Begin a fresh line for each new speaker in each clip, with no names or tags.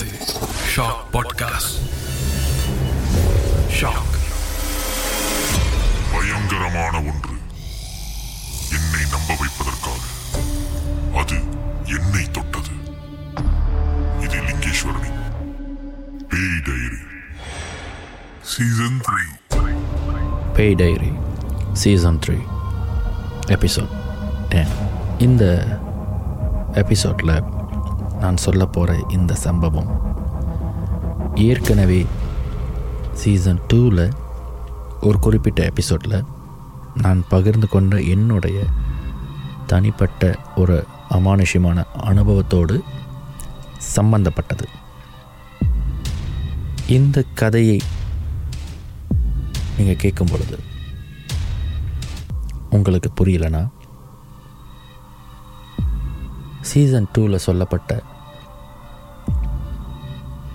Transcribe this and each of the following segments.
இது shock podcast. Shock.
பயங்கரமான ஒன்று. என்னை நம்ப வைப்பதற்காக. அது என்னை தொட்டது. இது லிங்கேஸ்வரனின் பேய் டைரி. சீசன் த்ரீ
பேய் diary season three episode ten இந்த எபிசோடில் நான் சொல்ல போகிற இந்த சம்பவம். ஏற்கனவே சீசன் டூவில் ஒரு குறிப்பிட்ட எபிசோடில் நான் பகிர்ந்து கொண்ட என்னுடைய தனிப்பட்ட ஒரு அமானுஷ்யமான அனுபவத்தோடு சம்பந்தப்பட்டது. இந்த கதையை நீங்கள் கேட்கும் பொழுது உங்களுக்கு புரியலனா? சீசன் டூவில் சொல்லப்பட்ட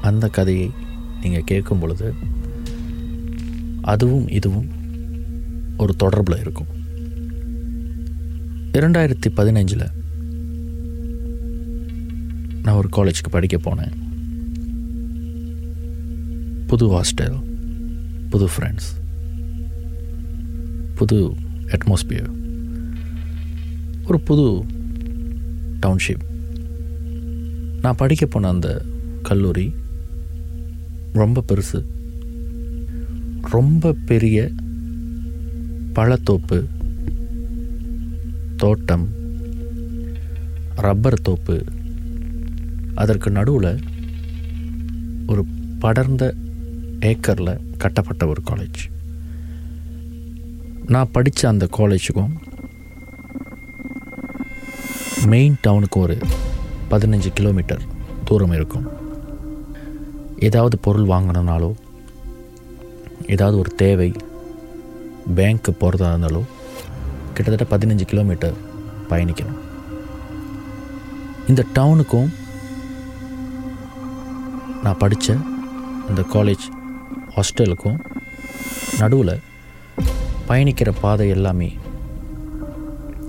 அந்த கதையை நீங்கள் கேட்கும் பொழுது அதுவும் இதுவும் ஒரு தொடர்பில் இருக்கும். இரண்டாயிரத்தி பதினஞ்சில் நான் ஒரு காலேஜுக்கு படிக்க போனேன். புது ஹாஸ்டல் புது ஃப்ரெண்ட்ஸ் புது அட்மாஸ்பியர் ஒரு புது டவுன்ஷிப் நான் படிக்க போன அந்த கல்லூரி ரொம்ப பெருசு. ரொம்ப பெரிய பழத்தோப்பு தோட்டம் ரப்பர் தோப்பு. அதற்கு நடுவில் ஒரு படர்ந்த ஏக்கரில் கட்டப்பட்ட ஒரு காலேஜ் நான் படித்த அந்த காலேஜுக்கும் மெயின் டவுனுக்கு ஒரு பதினஞ்சு கிலோமீட்டர் தூரம் இருக்கும். ஏதாவது பொருள் வாங்கணுனாலோ ஏதாவது ஒரு தேவை பேங்க்கு போகிறதா இருந்தாலோ கிட்டத்தட்ட பதினஞ்சு கிலோமீட்டர் பயணிக்கணும். இந்த டவுனுக்கும் நான் படித்த அந்த காலேஜ் ஹாஸ்டலுக்கும் நடுவில் பயணிக்கிற பாதை எல்லாமே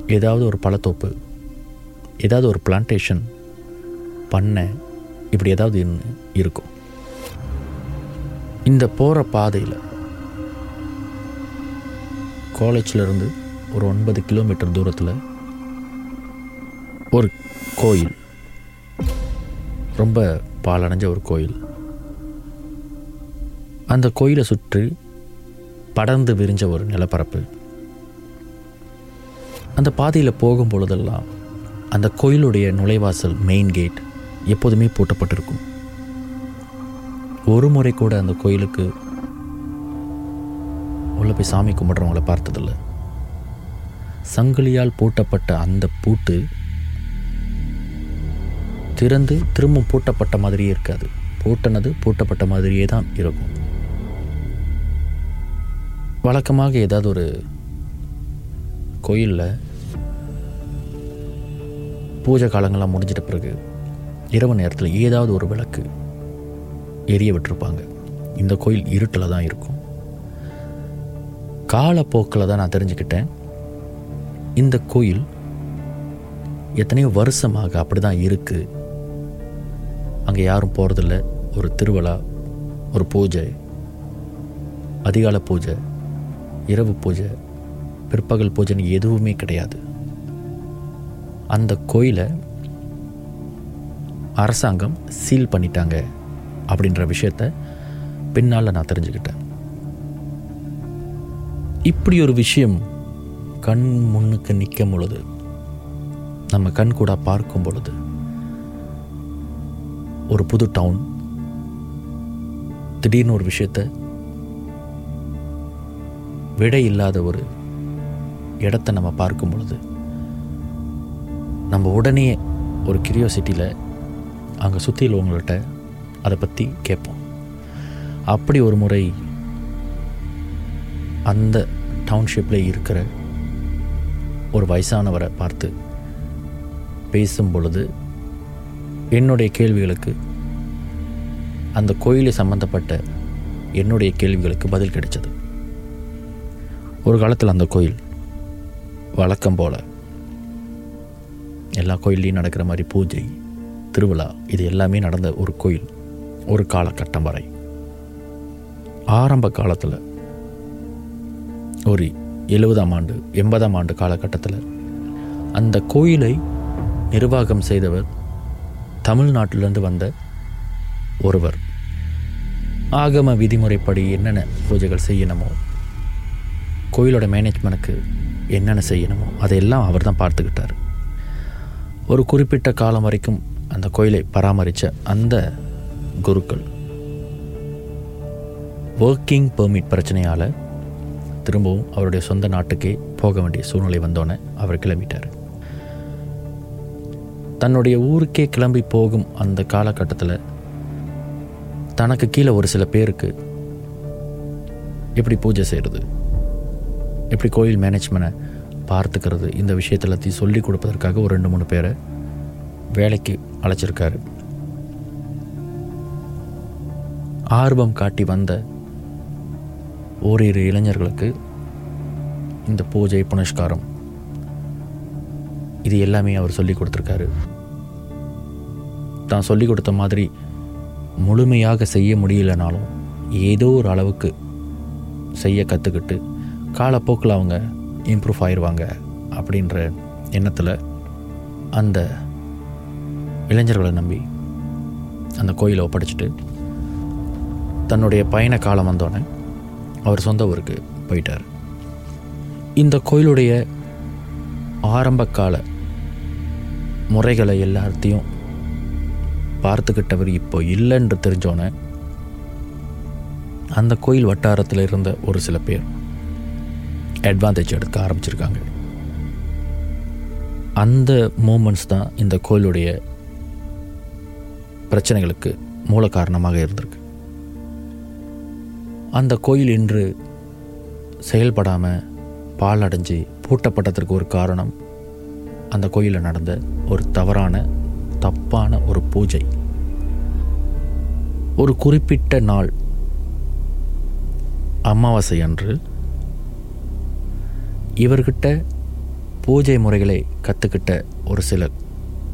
ஏதாவது ஒரு பழத்தோப்பு ஏதாவது ஒரு பிளான்டேஷன் பண்ணை இப்படி ஏதாவது இருக்கும். இந்த போகிற பாதையில் காலேஜில் ஒரு ஒன்பது கிலோமீட்டர் தூரத்தில் ஒரு கோயில். ரொம்ப பாலடைஞ்ச ஒரு கோயில். அந்த கோயிலை சுற்றி படர்ந்து விரிஞ்ச ஒரு நிலப்பரப்பு. அந்த பாதையில் போகும் பொழுதெல்லாம் அந்த கோயிலுடைய நுழைவாசல் மெயின் கேட் எப்போதுமே பூட்டப்பட்டிருக்கும். ஒரு முறை கூட அந்த கோயிலுக்கு உள்ள போய் சாமி கும்பிட்றவங்கள பார்த்ததில்ல. சங்கிலியால் பூட்டப்பட்ட அந்த பூட்டு திறந்து திரும்ப பூட்டப்பட்ட மாதிரியே இருக்காது. பூட்டினது பூட்டப்பட்ட மாதிரியே தான் இருக்கும். வழக்கமாக ஏதாவது ஒரு கோயிலில் பூஜை காலங்கள்லாம் முடிஞ்சிட்ட பிறகு இரவு நேரத்தில் ஏதாவது ஒரு விளக்கு எரிய விட்டுருப்பாங்க. இந்த கோயில் இருட்டில் தான் இருக்கும். காலப்போக்கில் தான் நான் தெரிஞ்சுக்கிட்டேன். இந்த கோயில் எத்தனையோ வருஷமாக அப்படி தான் இருக்குது அங்கே யாரும் போகிறதில்ல ஒரு திருவிழா ஒரு பூஜை அதிகால பூஜை இரவு பூஜை பிற்பகல் பூஜைன்னு எதுவுமே கிடையாது. அந்த கோயிலை அரசாங்கம் சீல் பண்ணிட்டாங்க அப்படின்ற விஷயத்த பின்னால் நான் தெரிஞ்சுக்கிட்டேன். இப்படி ஒரு விஷயம் கண் முன்னுக்கு நிற்கும் பொழுது நம்ம கண் கூட பார்க்கும் பொழுது ஒரு புது டவுன் திடீர்னு ஒரு விஷயத்த விடை இல்லாத ஒரு இடத்த நம்ம பார்க்கும் பொழுது நம்ம உடனே ஒரு கிரியோசிட்டியில் அங்கே சுற்றி உள்ளவங்கள்ட்ட அதை பற்றி கேட்போம். அப்படி ஒரு முறை அந்த டவுன்ஷிப்பில் இருக்கிற ஒரு வயசானவரை பார்த்து பேசும் பொழுது என்னுடைய கேள்விகளுக்கு அந்த கோயிலை சம்பந்தப்பட்ட என்னுடைய கேள்விகளுக்கு பதில் கிடைச்சது. ஒரு காலத்தில் அந்த கோயில் வழக்கம் போல் எல்லா கோயில்லையும் நடக்கிற மாதிரி பூஜை திருவிழா இது எல்லாமே நடந்த ஒரு கோயில் ஒரு காலகட்டம் வரை. ஆரம்ப காலத்தில் ஒரு எழுபதாம் ஆண்டு எண்பதாம் ஆண்டு காலகட்டத்தில் அந்த கோயிலை நிர்வாகம் செய்தவர் தமிழ்நாட்டிலிருந்து வந்த ஒருவர். ஆகம விதிமுறைப்படி என்னென்ன பூஜைகள் செய்யணுமோ கோயிலோட மேனேஜ்மெண்ட்டுக்கு என்னென்ன செய்யணுமோ அதையெல்லாம் அவர் தான் பார்த்துக்கிட்டார். ஒரு குறிப்பிட்ட காலம் வரைக்கும் அந்த கோயிலை பராமரித்த அந்த குருக்கள் ஒர்க்கிங் பெர்மிட் பிரச்சனையால் திரும்பவும் அவருடைய சொந்த நாட்டுக்கே போக வேண்டிய சூழ்நிலை வந்தோன்னே அவர் கிளம்பிட்டார். தன்னுடைய ஊருக்கே கிளம்பி போகும் அந்த காலகட்டத்தில் தனக்கு கீழே ஒரு சில பேருக்கு எப்படி பூஜை செய்கிறது எப்படி கோயில் மேனேஜ்மெண்ட்டை பார்த்துக்கிறது. இந்த விஷயத்தை எல்லாத்தையும் சொல்லி கொடுப்பதற்காக ஒரு ரெண்டு மூணு பேரை வேலைக்கு அழைச்சிருக்காரு. ஆர்வம் காட்டி வந்த ஓரிரு இளைஞர்களுக்கு இந்த பூஜை புனஸ்காரம். இது எல்லாமே அவர் சொல்லி கொடுத்துருக்காரு. தான் சொல்லி கொடுத்த மாதிரி முழுமையாக செய்ய முடியலனாலும் ஏதோ ஒரு அளவுக்கு செய்ய கற்றுக்கிட்டு காலப்போக்கில் அவங்க இம்ப்ரூவ் ஆயிடுவாங்க அப்படின்ற எண்ணத்தில் அந்த இளைஞர்களை நம்பி அந்த கோயிலை ஒப்படைச்சிட்டு தன்னுடைய பயண காலம் வந்தோடனே அவர் சொந்த ஊருக்கு போயிட்டார். இந்த கோயிலுடைய ஆரம்ப கால முறைகளை எல்லாத்தையும் பார்த்துக்கிட்டவர் இப்போ இல்லைன்று தெரிஞ்சோன்னே அந்த கோயில் வட்டாரத்தில் இருந்த ஒரு சில பேர் அட்வான்டேஜ் எடுக்க ஆரம்பிச்சிருக்காங்க. அந்த மூமெண்ட்ஸ் தான் இந்த கோயிலுடைய பிரச்சனைகளுக்கு மூல காரணமாக இருந்திருக்கு. அந்த கோயில் இன்று செயல்படாமல் பாழடைஞ்சு பூட்டப்பட்டதற்கு ஒரு காரணம் அந்த கோயிலில் நடந்த ஒரு தவறான தப்பான ஒரு பூஜை. ஒரு குறிப்பிட்ட நாள் அமாவாசை அன்று இவர்கிட்ட பூஜை முறைகளை கற்றுக்கிட்ட ஒரு சில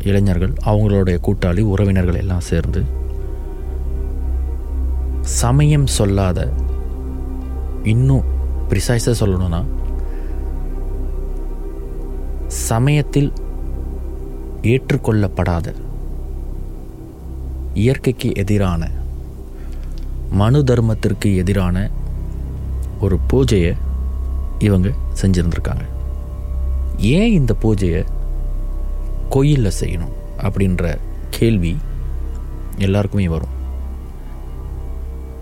இளைஞர்கள் அவங்களுடைய கூட்டாளி உறவினர்கள் எல்லாம் சேர்ந்து சமயம் சொல்லாத இன்னும் ப்ரிசைஸாக சொல்லணும்னா சமயத்தில் ஏற்றுக்கொள்ளப்படாத இயற்கைக்கு எதிரான மனு தர்மத்திற்கு எதிரான ஒரு பூஜையை இவங்க செஞ்சுருந்துருக்காங்க. ஏன் இந்த பூஜையை கோயிலில் செய்யணும் அப்படின்ற கேள்வி எல்லாருக்குமே வரும்.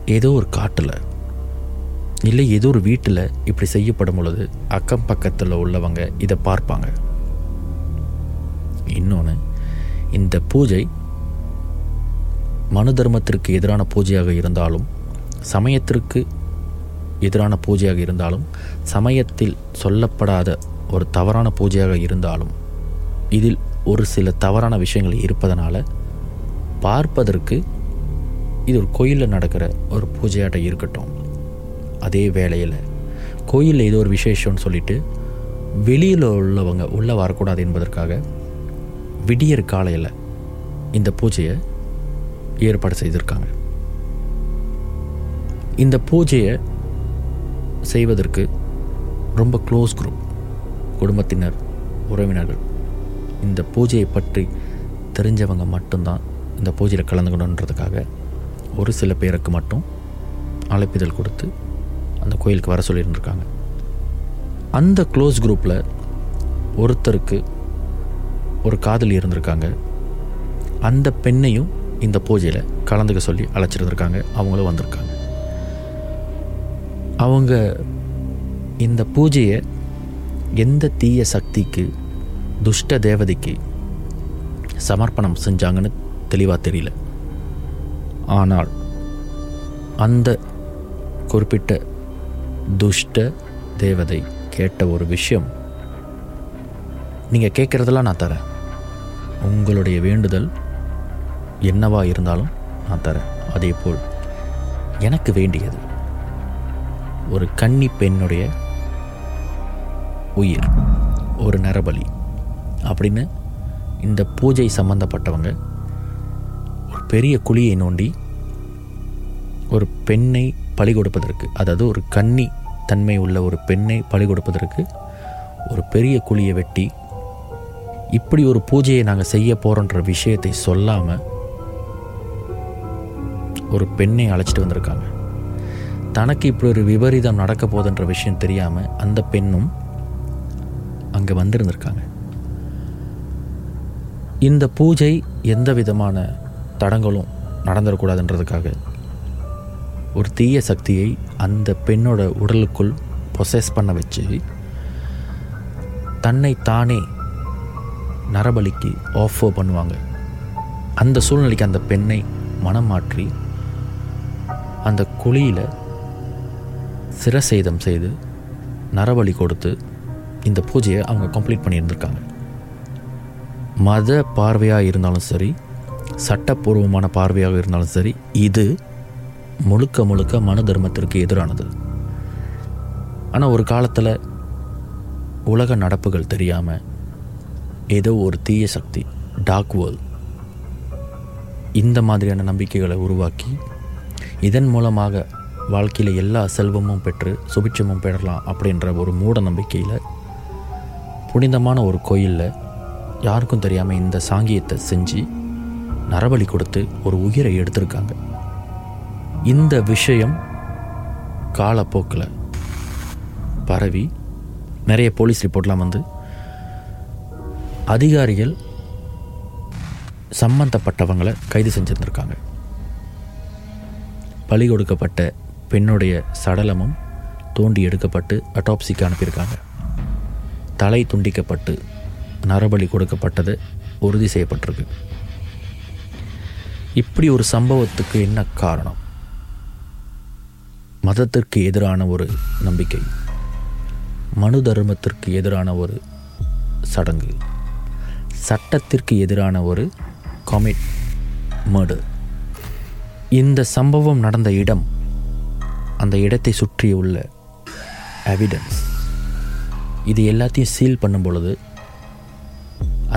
ஏதோ ஒரு காட்டில் இல்லை ஏதோ ஒரு வீட்டில் இப்படி செய்யப்படும் பொழுது அக்கம் பக்கத்தில் உள்ளவங்க இதை பார்ப்பாங்க. இன்னொன்று இந்த பூஜை மனு தர்மத்திற்கு எதிரான பூஜையாக இருந்தாலும் சமயத்திற்கு எதிரான பூஜையாக இருந்தாலும் சமயத்தில் சொல்லப்படாத ஒரு தவறான பூஜையாக இருந்தாலும் இதில் ஒரு சில தவறான விஷயங்கள் இருப்பதனால பார்ப்பதற்கு இது ஒரு கோயிலில் நடக்கிற ஒரு பூஜையாட்டம் இருக்கட்டும். அதே வேளையில் கோயிலில் ஏதோ ஒரு விசேஷம்னு சொல்லிட்டு வெளியில் உள்ளவங்க உள்ளே வரக்கூடாது என்பதற்காக விடியற் காலையில் இந்த பூஜையை ஏற்பாடு செய்திருக்காங்க. இந்த பூஜையை செய்வதற்கு ரொம்ப க்ளோஸ் குரூப் குடும்பத்தினர் உறவினர்கள். இந்த பூஜையை பற்றி தெரிஞ்சவங்க மட்டும்தான் இந்த பூஜையில் கலந்துக்கணுன்றதுக்காக ஒரு சில பேருக்கு மட்டும் அழைப்பிதழ் கொடுத்து அந்த கோயிலுக்கு வர சொல்லியிருந்திருக்காங்க. அந்த க்ளோஸ் குரூப்பில் ஒருத்தருக்கு ஒரு காதலி இருந்திருக்காங்க. அந்த பெண்ணையும் இந்த பூஜையில் கலந்துக்க சொல்லி அழைச்சிருந்துருக்காங்க. அவங்களும் வந்திருக்காங்க. அவங்க இந்த பூஜையை எந்த தீய சக்திக்கு துஷ்ட தேவதைக்கு சமர்ப்பணம் செஞ்சாங்கன்னு தெளிவாக தெரியல. ஆனால் அந்த குறிப்பிட்ட துஷ்ட தேவதை கேட்ட ஒரு விஷயம் நீங்கள் கேட்குறதெல்லாம் நான் தரேன். உங்களுடைய வேண்டுதல் என்னவா இருந்தாலும் நான் தரேன். அதே போல் எனக்கு வேண்டியது ஒரு கன்னி பெண்ணுடைய உயிர் ஒரு நரபலி அப்படின்னு இந்த பூஜை சம்பந்தப்பட்டவங்க ஒரு பெரிய குழியை நோண்டி ஒரு பெண்ணை பழி கொடுப்பதற்கு அதாவது ஒரு கன்னி தன்மை உள்ள ஒரு பெண்ணை பழி கொடுப்பதற்கு ஒரு பெரிய குழியை வெட்டி இப்படி ஒரு பூஜையை நாங்கள் செய்ய போகிறோன்ற விஷயத்தை சொல்லாமல் ஒரு பெண்ணை அழைச்சிட்டு வந்திருக்காங்க. தனக்கு இப்படி ஒரு விபரீதம் நடக்க போதுன்ற விஷயம் தெரியாமல் அந்த பெண்ணும் அங்கே வந்திருந்திருக்காங்க. இந்த பூஜை எந்த விதமான தடங்களும் நடந்துடக்கூடாதுன்றதுக்காக ஒரு தீய சக்தியை அந்த பெண்ணோட உடலுக்குள் பொசஸ் பண்ண வச்சு தன்னை தானே நரபலிக்கு ஆஃபர் பண்ணுவாங்க. அந்த சூழ்நிலைக்கு அந்த பெண்ணை மனம் மாற்றி அந்த குழியில் சிரசேதம் செய்து நரபலி கொடுத்து இந்த பூஜையை அவங்க கம்ப்ளீட் பண்ணியிருந்திருக்காங்க. மத பார்வையாக இருந்தாலும் சரி சட்டப்பூர்வமான பார்வையாக இருந்தாலும் சரி இது முழுக்க முழுக்க மன தர்மத்திற்கு எதிரானது. ஆனால் ஒரு காலத்தில் உலக நடப்புகள் தெரியாமல் ஏதோ ஒரு தீய சக்தி டார்க் வேர்ல்ட் இந்த மாதிரியான நம்பிக்கைகளை உருவாக்கி இதன் மூலமாக வாழ்க்கையில் எல்லா செல்வமும் பெற்று சுபிட்சமும் பெறலாம் அப்படின்ற ஒரு மூட நம்பிக்கையில் புனிதமான ஒரு கோயிலில் யாருக்கும் தெரியாமல் இந்த சாங்கியத்தை செஞ்சு நரபலி கொடுத்து ஒரு உயிரை எடுத்திருக்காங்க. இந்த விஷயம் காலப்போக்கில் பரவி நிறைய போலீஸ் ரிப்போர்ட்லாம் வந்து அதிகாரிகள் சம்பந்தப்பட்டவங்களை கைது செஞ்சுருந்துருக்காங்க. பலி கொடுக்கப்பட்ட பெண்ணுடைய சடலமும் தோண்டி எடுக்கப்பட்டு அட்டாப்சிக்கு அனுப்பியிருக்காங்க. தலை துண்டிக்கப்பட்டு நரபலி கொடுக்கப்பட்டது உறுதி செய்யப்பட்டிருக்கு. இப்படி ஒரு சம்பவத்துக்கு என்ன காரணம்? மதத்திற்கு எதிரான ஒரு நம்பிக்கை. மனு தர்மத்திற்கு எதிரான ஒரு சடங்கு. சட்டத்திற்கு எதிரான ஒரு காமிட் மர்டர் இந்த சம்பவம் நடந்த இடம் அந்த இடத்தை சுற்றியுள்ள எவிடன்ஸ் இது எல்லாத்தையும் சீல் பண்ணும் பொழுது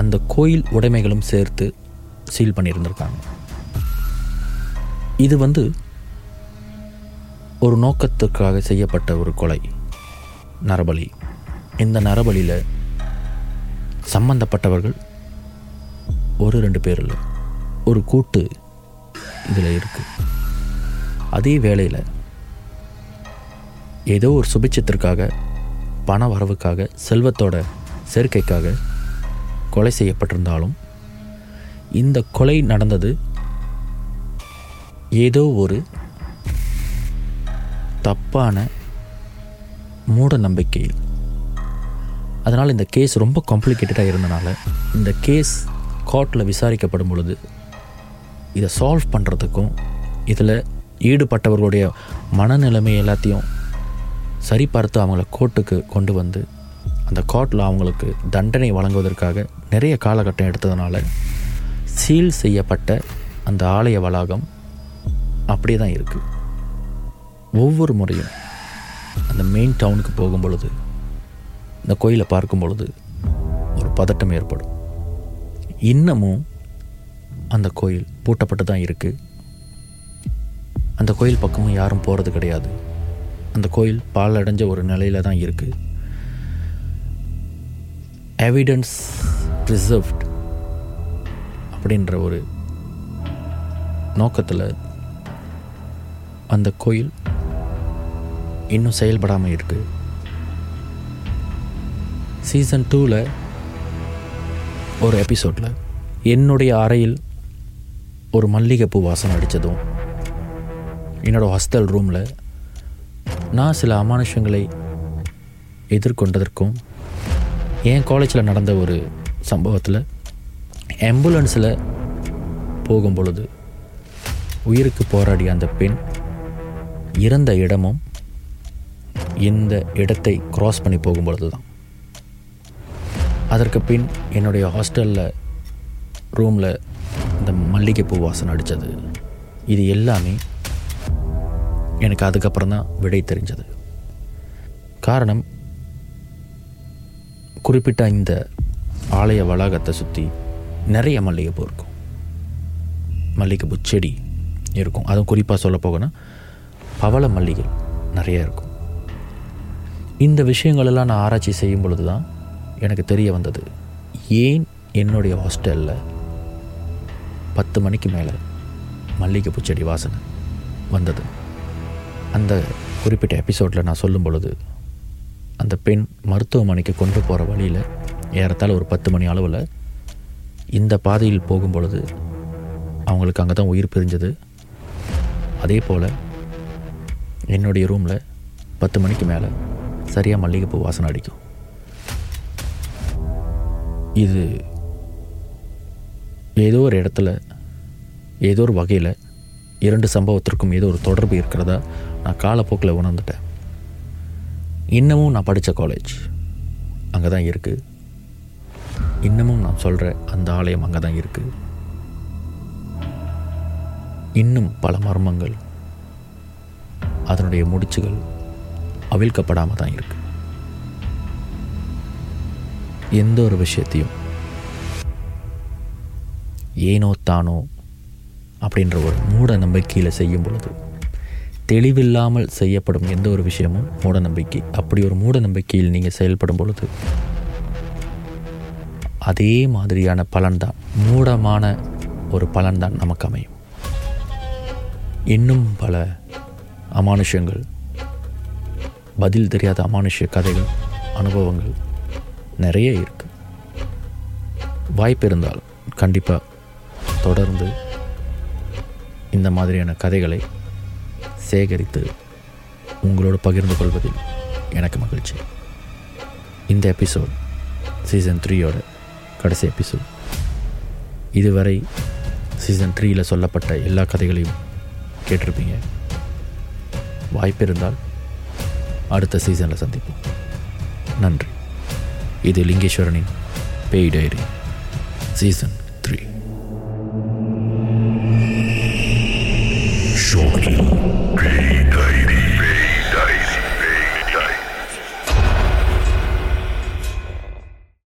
அந்த கோயில் உடைமைகளும் சேர்த்து சீல் பண்ணியிருந்திருக்காங்க. இது வந்து ஒரு நோக்கத்துக்காக செய்யப்பட்ட ஒரு கொலை நரபலி. இந்த நரபலியில் சம்பந்தப்பட்டவர்கள் ஒரு ரெண்டு பேர் இல்லை ஒரு கூட்டு இதில் இருக்குது அதே வேளையில் ஏதோ ஒரு சுபிச்சத்திற்காக பண வரவுக்காக செல்வத்தோட சேர்க்கைக்காக கொலை செய்யப்பட்டிருந்தாலும் இந்த கொலை நடந்தது ஏதோ ஒரு தப்பான மூட நம்பிக்கையில். அதனால் இந்த கேஸ் ரொம்ப காம்ப்ளிகேட்டடாக இருந்தனால இந்த கேஸ் கோர்ட்டில் விசாரிக்கப்படும் பொழுது இதை சால்வ் பண்ணுறதுக்கும் இதில் ஈடுபட்டவர்களுடைய மனநிலைமை எல்லாத்தையும் சரிபார்த்து அவங்கள கோர்ட்டுக்கு கொண்டு வந்து அந்த கோர்ட்டில் அவங்களுக்கு தண்டனை வழங்குவதற்காக நிறைய காலகட்டம் எடுத்ததுனால சீல் செய்யப்பட்ட அந்த ஆலய வளாகம் அப்படியே தான் இருக்குது ஒவ்வொரு முறையும் அந்த மெயின் டவுனுக்கு போகும் பொழுது இந்த கோயிலை பார்க்கும் பொழுது ஒரு பதட்டம் ஏற்படும். இன்னமும் அந்த கோயில் பூட்டப்பட்டு தான் இருக்குது அந்த கோயில் பக்கமும் யாரும் போகிறது கிடையாது. அந்த கோயில் பால் அடைஞ்ச ஒரு நிலையில் தான் இருக்குது எவிடன்ஸ் ரிசர்வ்ட் அப்படின்ற ஒரு நோக்கத்தில் அந்த கோயில் இன்னும் செயல்படாமல் இருக்குது சீசன் டூவில் ஒரு எபிசோடில் என்னுடைய அறையில் ஒரு மல்லிகைப்பூ வாசனை அடித்ததும் என்னோடய ஹாஸ்டல் ரூமில் நான் சில அமானுஷங்களை எதிர்கொண்டதற்கும் என் காலேஜில் நடந்த ஒரு சம்பவத்தில் ஆம்புலன்ஸில் போகும் பொழுது உயிருக்கு போராடிய அந்த பெண் இறந்த இடமும் இந்த இடத்தை க்ராஸ் பண்ணி போகும் பொழுது தான் அதற்கு பின் என்னுடைய ஹாஸ்டலில் ரூமில் இந்த மல்லிகைப்பூ வாசனை அடித்தது இது எல்லாமே எனக்கு அதுக்கப்புறம் தான் விடை தெரிஞ்சது. காரணம் குறிப்பிட்ட இந்த ஆலய வளாகத்தை சுற்றி நிறைய மல்லிகைப்பூ இருக்கும். மல்லிகைப்பூ செடி இருக்கும். அதுவும் குறிப்பாக சொல்ல போகணும் பவள மல்லிகை நிறைய இருக்கும். இந்த விஷயங்களெல்லாம் நான் ஆராய்ச்சி செய்யும் பொழுது தான் எனக்கு தெரிய வந்தது ஏன் என்னுடைய ஹாஸ்டலில் பத்து மணிக்கு மேலே மல்லிகைப்பூ செடி வாசனை வந்தது? அந்த குறிப்பிட்ட எபிசோடில் நான் சொல்லும் பொழுது அந்த பெண் மருத்துவமனைக்கு கொண்டு போகிற வழியில் ஏறத்தாழ ஒரு பத்து மணி அளவில் இந்த பாதையில் போகும் பொழுது அவங்களுக்கு அங்கே தான் உயிர் பிரிஞ்சது. அதே போல் என்னுடைய ரூமில் பத்து மணிக்கு மேலே சரியாக மல்லிகைப்பூ வாசனை அடிக்கும். இது ஏதோ ஒரு இடத்துல ஏதோ ஒரு வகையில் இரண்டு சம்பவத்திற்கும் ஏதோ ஒரு தொடர்பு இருக்கிறதா? நான் காலப்போக்கில் உணர்ந்துட்டேன். இன்னமும் நான் படித்த காலேஜ் அங்கே தான் இருக்குது இன்னமும் நான் சொல்கிற அந்த ஆலயம் அங்கே தான் இருக்குது இன்னும் பல மர்மங்கள் அதனுடைய முடிச்சுகள் அவிழ்க்கப்படாமல் தான் இருக்கு. எந்த ஒரு விஷயத்தையும் ஏனோ தானோ அப்படின்ற ஒரு மூட நம்பிக்கையில் செய்யும் பொழுது தெளிவில்லாமல் செய்யப்படும் எந்த ஒரு விஷயமும் மூட நம்பிக்கை. அப்படி ஒரு மூட நம்பிக்கையில் நீங்கள் செயல்படும் பொழுது அதே மாதிரியான பலன்தான் மூடமான ஒரு பலன்தான் நமக்கு அமையும். இன்னும் பல அமானுஷங்கள் பதில் தெரியாத அமானுஷ்ய கதைகள் அனுபவங்கள் நிறைய இருக்குது வாய்ப்பு இருந்தால் கண்டிப்பாக தொடர்ந்து இந்த மாதிரியான கதைகளை சேகரித்து உங்களோடு பகிர்ந்து கொள்வதில் எனக்கு மகிழ்ச்சி. இந்த எபிசோட் சீசன் த்ரீயோட கடைசி எபிசோட். இதுவரை சீசன் த்ரீயில் சொல்லப்பட்ட எல்லா கதைகளையும் கேட்டிருப்பீங்க. வாய்ப்பு இருந்தால் அடுத்த சீசனில் சந்திப்போம். நன்றி. இது லிங்கேஸ்வரனின் பேய் டைரி. சீசன்